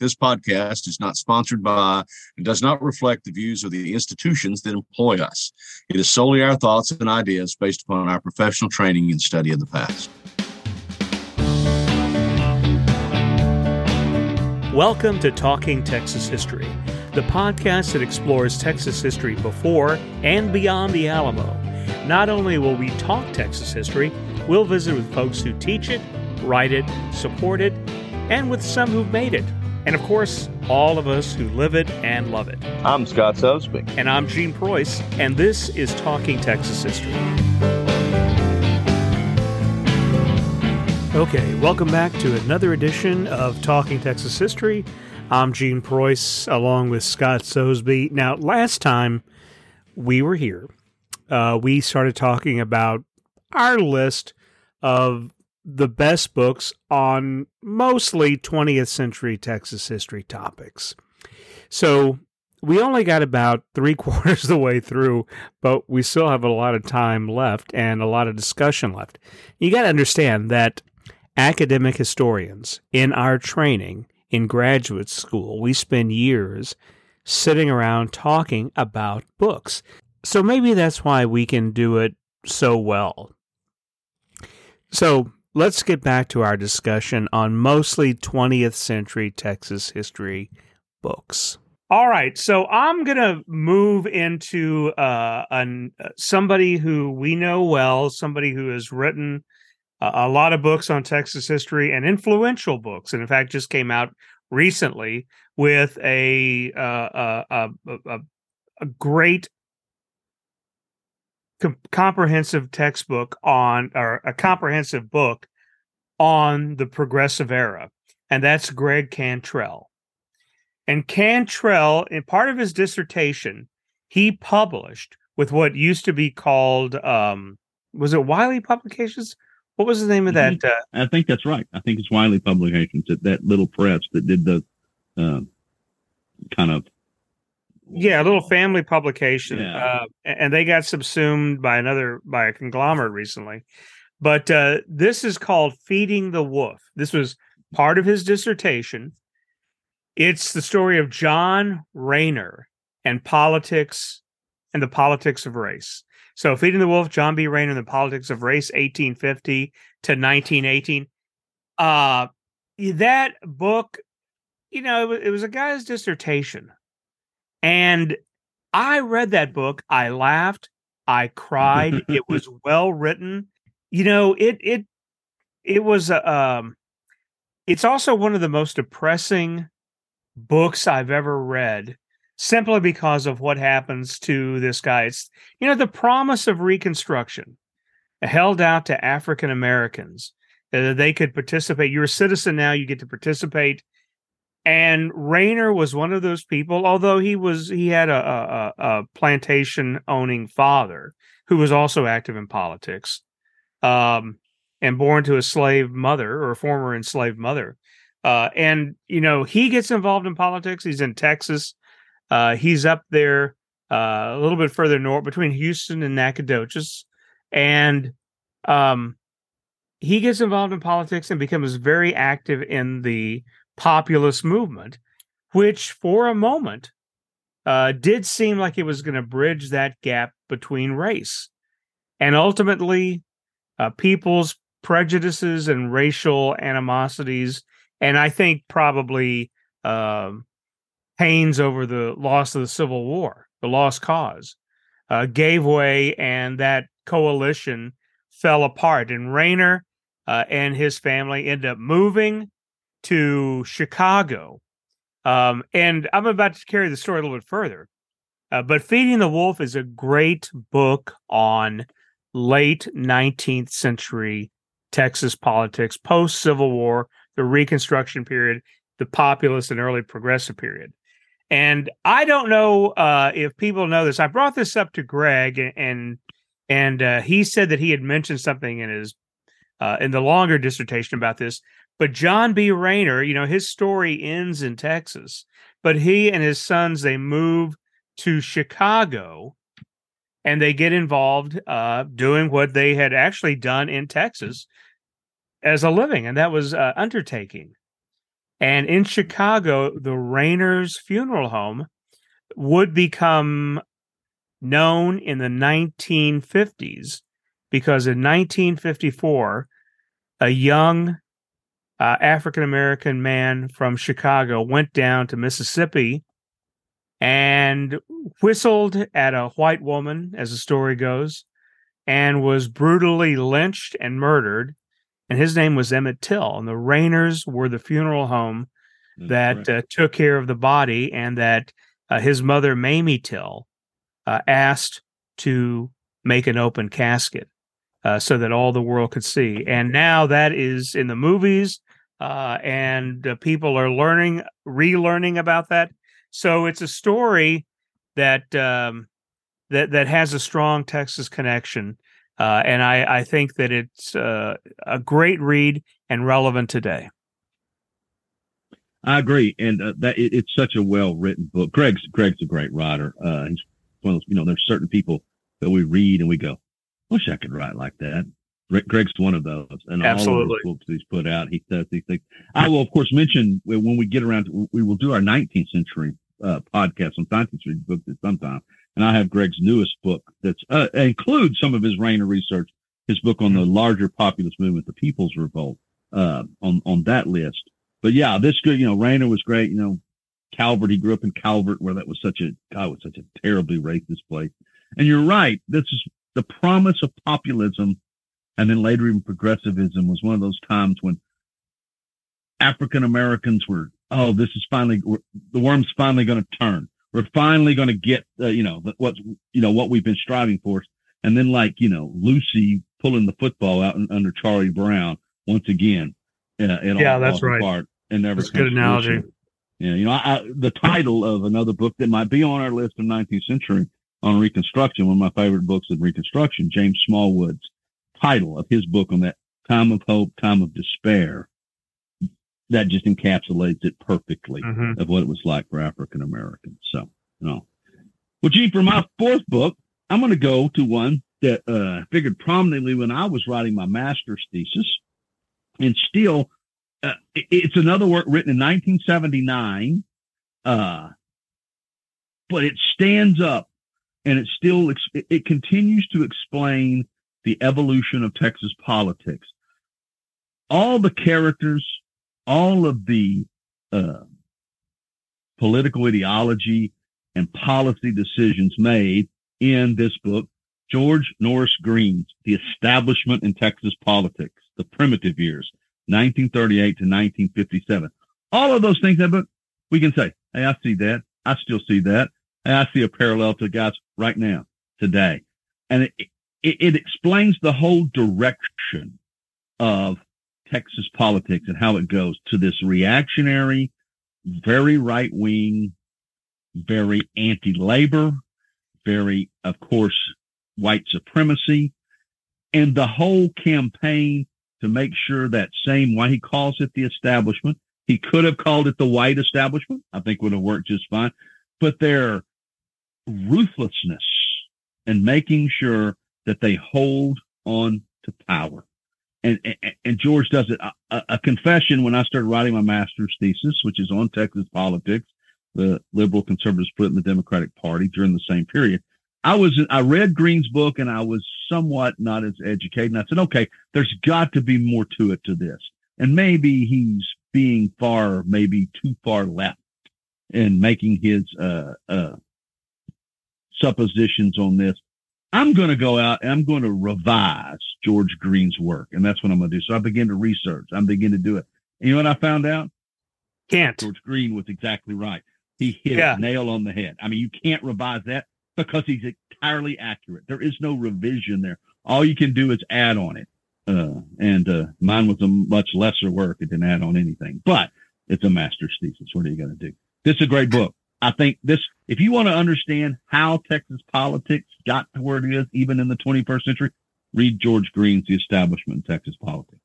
This podcast is not sponsored by and does not reflect the views of the institutions that employ us. It is solely our thoughts and ideas based upon our professional training and study of the past. Welcome to Talking Texas History, the podcast that explores Texas history before and beyond the Alamo. Not only will we talk Texas history, we'll visit with folks who teach it, write it, support it, and with some who've made it. And of course, all of us who live it and love it. I'm Scott Sosebee. And I'm Gene Preuss, and this is Talking Texas History. Okay, welcome back to another edition of Talking Texas History. I'm Gene Preuss along with Scott Sosebee. Now, last time we were here, uh, we started talking about our list of the best books on mostly 20th century Texas history topics. So we only got about three quarters of the way through, but we still have a lot of time left and a lot of discussion left. You got to understand that academic historians in our training in graduate school, we spend years sitting around talking about books. So maybe that's why we can do it so well. So let's get back to our discussion on mostly 20th century Texas history books. All right, so I'm gonna move into uh, an, uh, somebody who we know well, somebody who has written a, a lot of books on Texas history and influential books, and in fact, just came out recently with a uh, a, a, a great com- comprehensive textbook on or a comprehensive book on the progressive era, and that's Gregg Cantrell. And Cantrell, in part of his dissertation, he published with what used to be called um, was it Wiley Publications? What was the name of that? Uh, I think that's right. I think it's Wiley Publications, that, that little press that did the uh, kind of yeah, a little family publication, Yeah. uh, and they got subsumed by another by a conglomerate recently. But uh, this is called "Feeding the Wolf." This was part of his dissertation. It's the story of John Rayner and politics and the politics of race. So, "Feeding the Wolf," John B. Rayner and the politics of race, 1850 to 1918. Uh, that book, you know, it was, it was a guy's dissertation. And I read that book. I laughed. I cried. it was well written. You know, it it it was a um it's also one of the most depressing books I've ever read simply because of what happens to this guy. It's you know the promise of reconstruction held out to African Americans that they could participate. You're a citizen now, you get to participate and Rayner was one of those people. Although he was, he had a, a, a plantation owning father who was also active in politics, um, and born to a slave mother or a former enslaved mother. Uh, and you know he gets involved in politics. He's in Texas. Uh, he's up there uh, a little bit further north between Houston and Nacogdoches, and um, he gets involved in politics and becomes very active in the populist movement, which for a moment uh, did seem like it was going to bridge that gap between race. And ultimately, uh, people's prejudices and racial animosities, and I think probably um pains over the loss of the Civil War, the lost cause, uh, gave way, and that coalition fell apart. And Rayner uh, and his family ended up moving to Chicago. Um, and I'm about to carry the story a little bit further. Uh, but Feeding the Wolf is a great book on late 19th century Texas politics, post Civil War, the Reconstruction period, the populist and early progressive period. And I don't know uh, if people know this. I brought this up to Gregg, and and uh, he said that he had mentioned something in his uh, in the longer dissertation about this. But John B. Rayner, you know, his story ends in Texas, but he and his sons they move to Chicago, and they get involved uh, doing what they had actually done in Texas as a living, and that was uh, undertaking. And in Chicago, the Rayners Funeral Home would become known in the 1950s because in 1954, a young uh, African American man from Chicago went down to Mississippi and whistled at a white woman, as the story goes, and was brutally lynched and murdered. And his name was Emmett Till. And the Rayners were the funeral home that uh, took care of the body, and that uh, his mother, Mamie Till, uh, asked to make an open casket uh, so that all the world could see. And now that is in the movies, uh, and uh, people are learning, relearning about that. So it's a story that um, that that has a strong Texas connection, uh, and I, I think that it's uh, a great read and relevant today. I agree, and uh, that it, it's such a well written book. Gregg's Gregg's a great writer. Uh, he's one of those, you know, there's certain people that we read and we go, "Wish I could write like that." Gregg's one of those, and Absolutely. all of the books he's put out, he does these things. I will, of course, mention when we get around, to, we will do our 19th century uh, podcast on 19th century books at some time, and I have Gregg's newest book that's uh, includes some of his Rayner research, his book on the mm-hmm. larger populist movement, the People's Revolt, uh, on on that list. But yeah, this good, you know, Rayner was great. You know, Calvert, he grew up in Calvert, where that was such a God was such a terribly racist place. And you're right, this is the promise of populism and then later even progressivism was one of those times when African Americans were, oh, this is finally the worm's finally going to turn. We're finally going to get, uh, you know, what you know what we've been striving for. And then, like you know, Lucy pulling the football out under Charlie Brown once again. Uh, yeah, that's right. Apart and never that's good analogy. Yeah, you know, I, I, the title of another book that might be on our list of 19th century on Reconstruction, one of my favorite books in Reconstruction, James Smallwood's title of his book on that time of hope, time of despair, that just encapsulates it perfectly mm-hmm. of what it was like for African Americans. So, you know. Well, Gene, for my fourth book, I'm going to go to one that uh, figured prominently when I was writing my master's thesis, and still, uh, it's another work written in 1979, uh, but it stands up and it still it continues to explain the evolution of Texas politics. All the characters, all of the uh, political ideology and policy decisions made in this book, George Norris Green's The Establishment in Texas Politics, The Primitive Years, 1938 to 1957. All of those things in that book, we can say, hey, I see that. I still see that. Hey, I see a parallel to guys right now, today. And it, it, it explains the whole direction of Texas politics and how it goes to this reactionary, very right wing, very anti labor, very, of course, white supremacy, and the whole campaign to make sure that same, why he calls it the establishment. He could have called it the white establishment. I think would have worked just fine, but their ruthlessness and making sure that they hold on to power. And, and, and George does it. A, a, confession when I started writing my master's thesis, which is on Texas politics, the liberal conservative split in the Democratic Party during the same period. I was, I read Green's book and I was somewhat not as educated. And I said, okay, there's got to be more to it to this. And maybe he's being far, maybe too far left in making his, uh, uh, suppositions on this. I'm going to go out and I'm going to revise George Green's work. And that's what I'm going to do. So I begin to research. I'm beginning to do it. And you know what I found out? Can't. George Green was exactly right. He hit yeah. a nail on the head. I mean, you can't revise that because he's entirely accurate. There is no revision there. All you can do is add on it. Uh, and uh, mine was a much lesser work. It didn't add on anything, but it's a master's thesis. What are you going to do? This is a great book. I think this, if you want to understand how Texas politics got to where it is, even in the 21st century, read George Green's The Establishment in Texas Politics.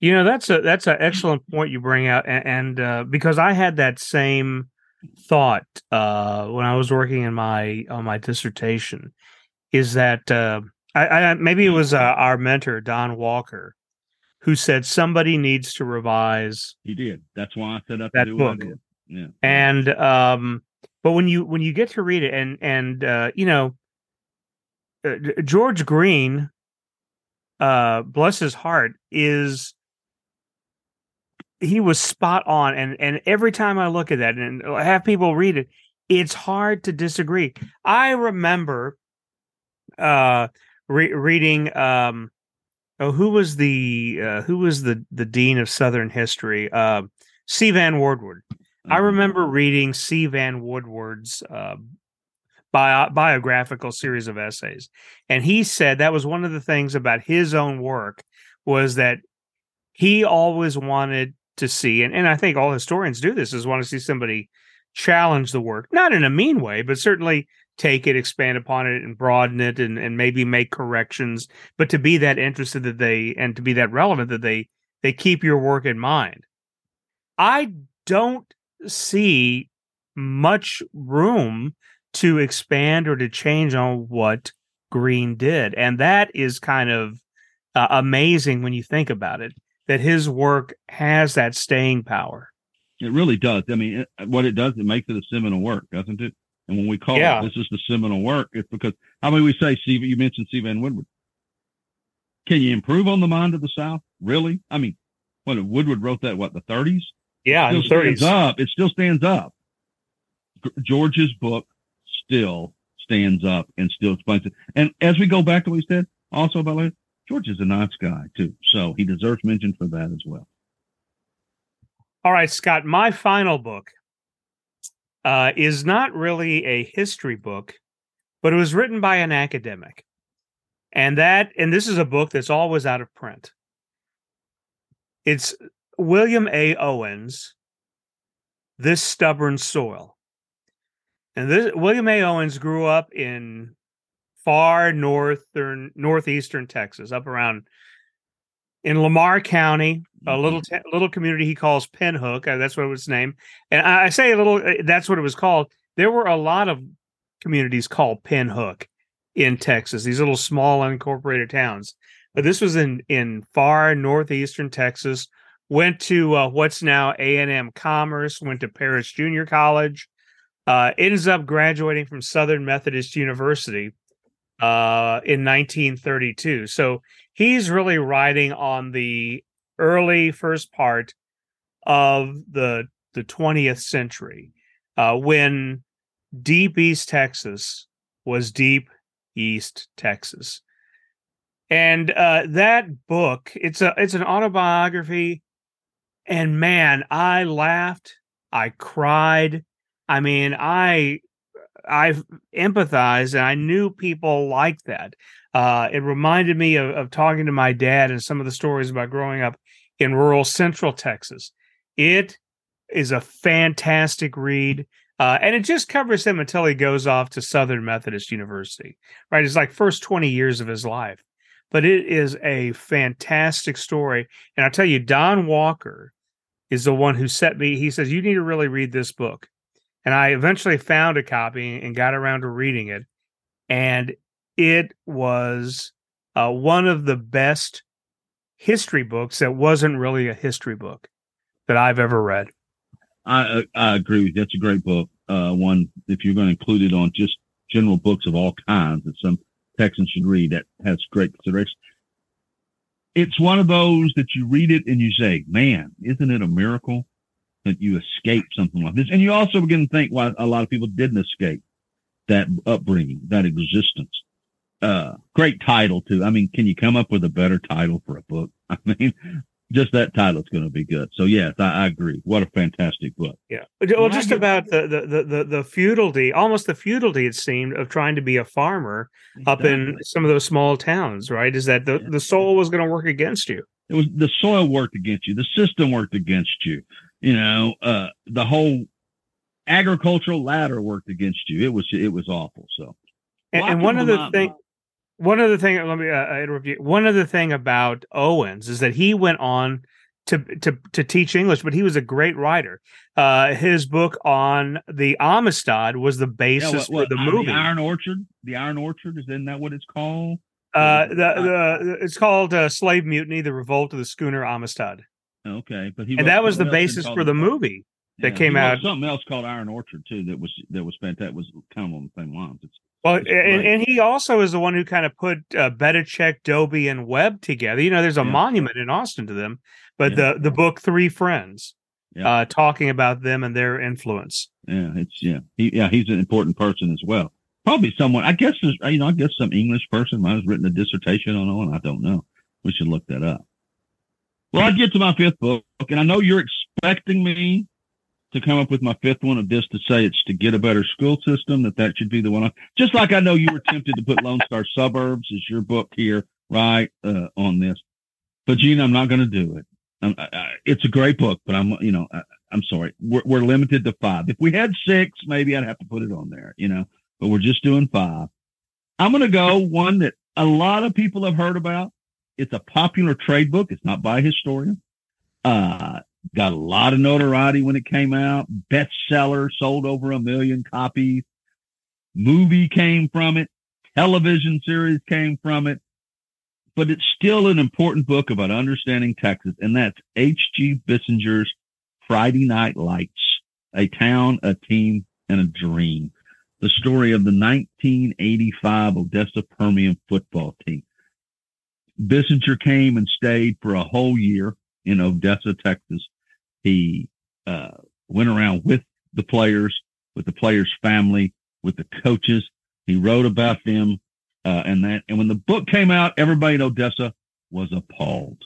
You know, that's a, that's an excellent point you bring out. And, and uh, because I had that same thought, uh, when I was working in my, on my dissertation is that, uh, I, I maybe it was uh, our mentor, Don Walker, who said somebody needs to revise He did. That's why I set up That book. Yeah. and um but when you when you get to read it and and uh you know uh, George Green uh bless his heart is he was spot on and and every time I look at that and have people read it it's hard to disagree. I remember uh re- reading um oh who was the uh, who was the the dean of southern history uh C Van Woodward I Uh-huh. remember reading C. Van Woodward's uh, bio- biographical series of essays, and he said that was one of the things about his own work was that he always wanted to see, and, and I think all historians do this, is want to see somebody challenge the work, not in a mean way, but certainly take it, expand upon it, and broaden it, and, and maybe make corrections, but to be that interested that they and to be that relevant that they they keep your work in mind. I don't see much room to expand or to change on what Green did. And that is kind of uh, amazing when you think about it, that his work has that staying power. It really does. I mean, it, what it does, it makes it a seminal work, doesn't it? And when we call Yeah. it this is the seminal work, it's because how many we say Steve? You mentioned C. Van Woodward. Can you improve on the mind of the South? Really? I mean, when Woodward wrote that, what the 30s? Yeah, still stands up. It still stands up. George's book still stands up and still explains it. And as we go back to what he said, also about later, George is a nice guy too, so he deserves mention for that as well. All right, Scott, my final book uh, is not really a history book, but it was written by an academic. And that, and this is a book that's always out of print. It's William A. Owens, This Stubborn Soil. And this William A. Owens grew up in far northern northeastern Texas, up around in Lamar County, a little t- little community he calls Pinhook. Uh, that's what it was named. And I, I say a little. uh, That's what it was called. There were a lot of communities called Pinhook in Texas. These little small unincorporated towns. But this was in in far northeastern Texas. Went to uh, what's now A and M Commerce. Went to Paris Junior College. Uh, ends up graduating from Southern Methodist University uh, in 1932. So he's really riding on the early first part of the the 20th century uh, when deep east texas was deep east texas and uh, that book it's a it's an autobiography and man i laughed i cried i mean i i empathized and i knew people like that uh, it reminded me of, of talking to my dad and some of the stories about growing up in rural central Texas. It is a fantastic read. Uh, and it just covers him until he goes off to Southern Methodist University, right? It's like first 20 years of his life. But it is a fantastic story. And I'll tell you, Don Walker is the one who set me, he says, You need to really read this book. And I eventually found a copy and got around to reading it. And it was uh, one of the best history books that wasn't really a history book that I've ever read. I I agree with you. That's a great book. Uh, one if you're going to include it on just general books of all kinds that some Texans should read, that has great consideration. It's one of those that you read it and you say, "Man, isn't it a miracle that you escaped something like this?" And you also begin to think why a lot of people didn't escape that upbringing, that existence. Uh, great title too. I mean, can you come up with a better title for a book? I mean, just that title is going to be good. So yes, I, I agree. What a fantastic book. Yeah. Well, When just get- about the, the the the the feudality, almost the feudality it seemed of trying to be a farmer up in some of those small towns, right? Is that the, Yeah. the soul was going to work against you. it was the soil worked against you, the system worked against you, you know, uh, the whole agricultural ladder worked against you. It was it was awful. So And, Well, and one other remind- thing, one other thing, let me uh, interrupt you. One other thing about Owens is that he went on to to to teach English, but he was a great writer. Uh, his book on the Amistad was the yeah, basis what, what, for the uh, movie. the Iron Orchard, the Iron Orchard is isn't that what it's called? Uh, the, the it's called uh, Slave Mutiny: The Revolt of the Schooner Amistad. Okay, but he and that was the basis for the movie that Yeah, came out. Something else called Iron Orchard too. That was that was fantastic. Was kind of on the same lines. It's, Well, and, and he also is the one who kind of put uh, Bedichek, Dobie, and Webb together. You know, there's a Yeah. monument in Austin to them. But Yeah. the the book Three Friends, Yeah. uh, talking about them and their influence. yeah, it's yeah. He yeah, he's an important person as well. Probably someone. I guess there's you know I guess some English person might have written a dissertation on on. I don't know. We should look that up. Well, I get to my fifth book, and I know you're expecting me to come up with my fifth one of this to say it's to get a better school system. That that should be the one. I, just like I know you were tempted to put Lone Star Suburbs as your book here, right uh, on this. But Gene, I'm not going to do it. I, I, it's a great book, but I'm you know I, I'm sorry. We're, we're limited to five. If we had six, maybe I'd have to put it on there, you know. But we're just doing five. I'm going to go one that a lot of people have heard about. It's a popular trade book. It's not by a historian. Uh, got a lot of notoriety when it came out. Bestseller, sold over a million copies. Movie came from it. Television series came from it. But it's still an important book about understanding Texas, and that's H.G. Bissinger's Friday Night Lights, a town, a team, and a dream. The story of the 1985 Odessa Permian football team. Bissinger came and stayed for a whole year in Odessa, Texas. He uh, went around with the players, with the players' family, with the coaches. He wrote about them, uh, and that. And when the book came out, everybody in Odessa was appalled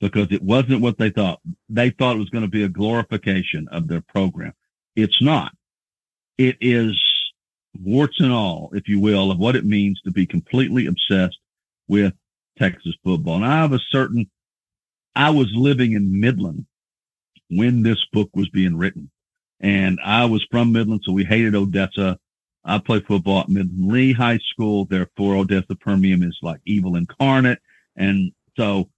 because it wasn't what they thought. They thought it was going to be a glorification of their program. It's not. It is warts and all, if you will, of what it means to be completely obsessed with Texas football. And I have a certain, I was living in Midland when this book was being written. And I was from Midland, so we hated Odessa. I played football at Midland Lee High School. Therefore, Odessa Permian is like evil incarnate. And so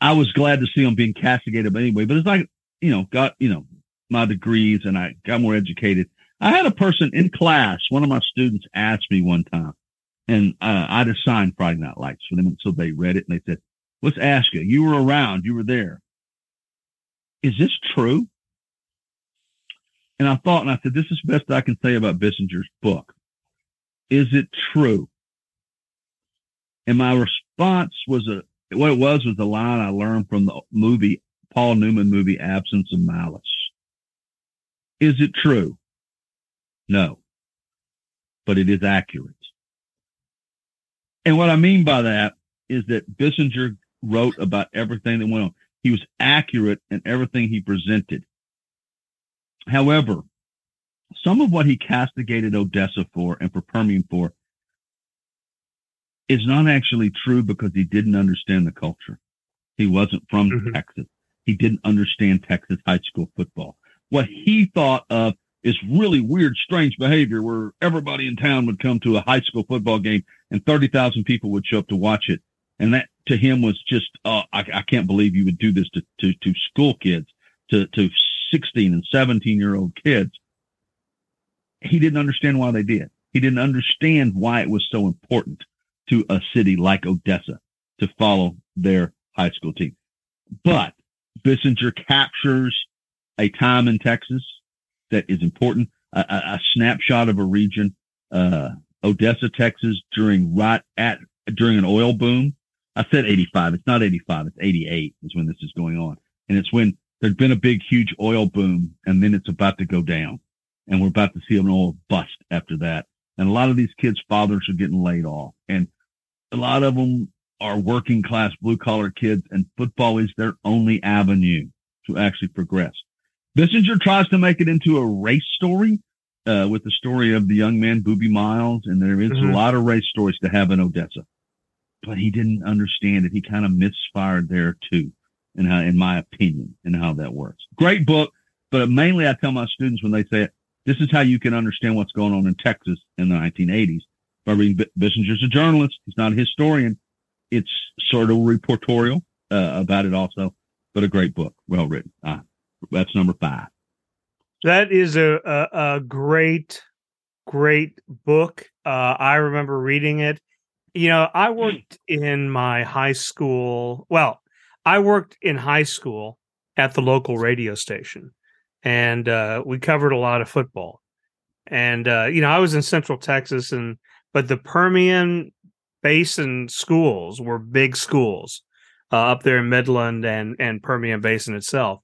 I was glad to see them being castigated. But anyway, but it's like, you know, got, you know, my degrees and I got more educated. I had a person in class, one of my students asked me one time, and uh, I'd assigned Friday Night Lights for them. And so they read it and they said, let's ask you, you were around, you were there. Is this true? And I thought, and I said, this is the best I can say about Bissinger's book. Is it true? And my response was a, what it was was a line I learned from the movie, Paul Newman movie, Absence of Malice. Is it true? No, but it is accurate. And what I mean by that is that Bissinger wrote about everything that went on. He was accurate in everything he presented. However, some of what he castigated Odessa for and for Permian for is not actually true because he didn't understand the culture. He wasn't from Mhm. Texas. He didn't understand Texas high school football. What he thought of is really weird, strange behavior where everybody in town would come to a high school football game and 30,000 people would show up to watch it. And that to him was just, uh, I, I can't believe you would do this to, to, to school kids, to, to 16 and 17 year old kids. He didn't understand why they did. He didn't understand why it was so important to a city like Odessa to follow their high school team. But Bissinger captures a time in Texas that is important, a, a, a snapshot of a region, uh, Odessa, Texas during right at, during an oil boom. I said 85. It's not 85. It's 88 is when this is going on. And it's when there's been a big, huge oil boom and then it's about to go down and we're about to see an oil bust after that. And a lot of these kids' fathers are getting laid off and a lot of them are working class blue collar kids and football is their only avenue to actually progress. Bissinger tries to make it into a race story, uh, with the story of the young man, Boobie Miles. And there is Mhm. a lot of race stories to have in Odessa, but he didn't understand it. He kind of misfired there too. And how, in my opinion, and how that works. Great book, but mainly I tell my students when they say it, this is how you can understand what's going on in Texas in the 1980s by reading B- Bissinger's a journalist. He's not a historian. It's sort of reportorial uh, about it also, but a great book, well written. Uh, that's number five. That is a a, a great, great book. Uh, I remember reading it. You know, I worked in my high school. Well, I worked in high school at the local radio station, and uh, we covered a lot of football. And uh, you know, I was in Central Texas, and but the Permian Basin schools were big schools uh, up there in Midland and and Permian Basin itself.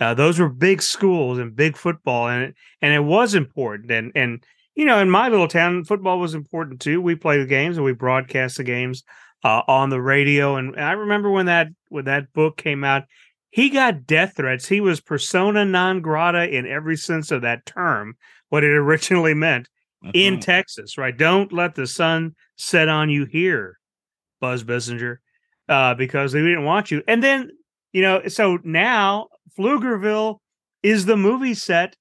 Uh, those were big schools and big football, and it, and it was important. And and you know, in my little town, football was important too. We played the games and we broadcast the games uh, on the radio. And I remember when that when that book came out, he got death threats. He was persona non grata in every sense of that term, what it originally meant That's in right. Texas. Right? Don't let the sun set on you here, Buzz Bissinger, uh, because they didn't want you. And then you know, so now Pflugerville is the movie set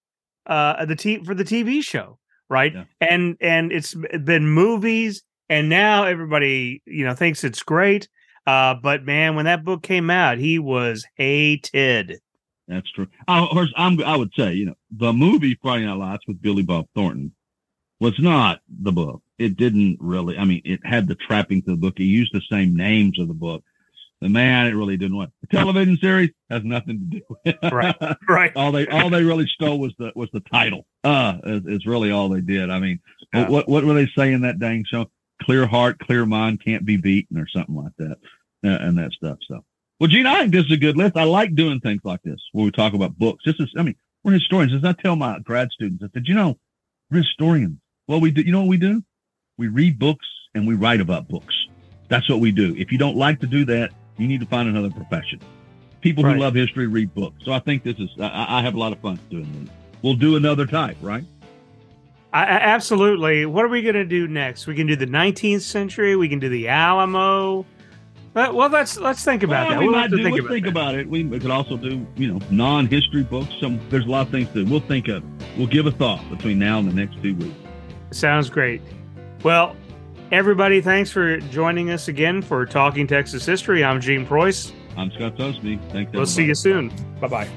uh the t- for the TV show right? Yeah. And and it's been movies, and now everybody you know thinks it's great. Uh, but man, when that book came out, he was hated. That's true. I, I'm, I would say, you know, the movie Friday Night Lights with Billy Bob Thornton was not the book. It didn't really. I mean, it had the trappings of the book. It used the same names of the book, the man it really didn't want. The television series has nothing to do with it. Right. Right. all they all they really stole was the was the title. Uh is, is really all they did. I mean, yeah. what what were they saying that dang show? Clear heart, clear mind can't be beaten or something like that. Uh, and that stuff. So well, Gene, I think this is a good list. I like doing things like this where we talk about books. This is I mean, we're historians. As I tell my grad students, I said, you know, we're historians. Well, we do you know what we do? We read books and we write about books. That's what we do. If you don't like to do that, you need to find another profession. People right. who love history read books. So I think this is, I, I have a lot of fun doing this. We'll do another type, right? I, absolutely. What are we going to do next? We can do the 19th century. We can do the Alamo. But, well, let's let's think about well, that. We we'll might do, think, about, think about, it. We, we, could also do, you know, non-history books. Some there's a lot of things to. We'll think of. We'll give a thought between now and the next two weeks. Sounds great. Well, Everybody, thanks for joining us again for Talking Texas History. I'm Gene Preuss. I'm Scott Sosebee. Thanks. We'll everybody. see you soon. Bye bye.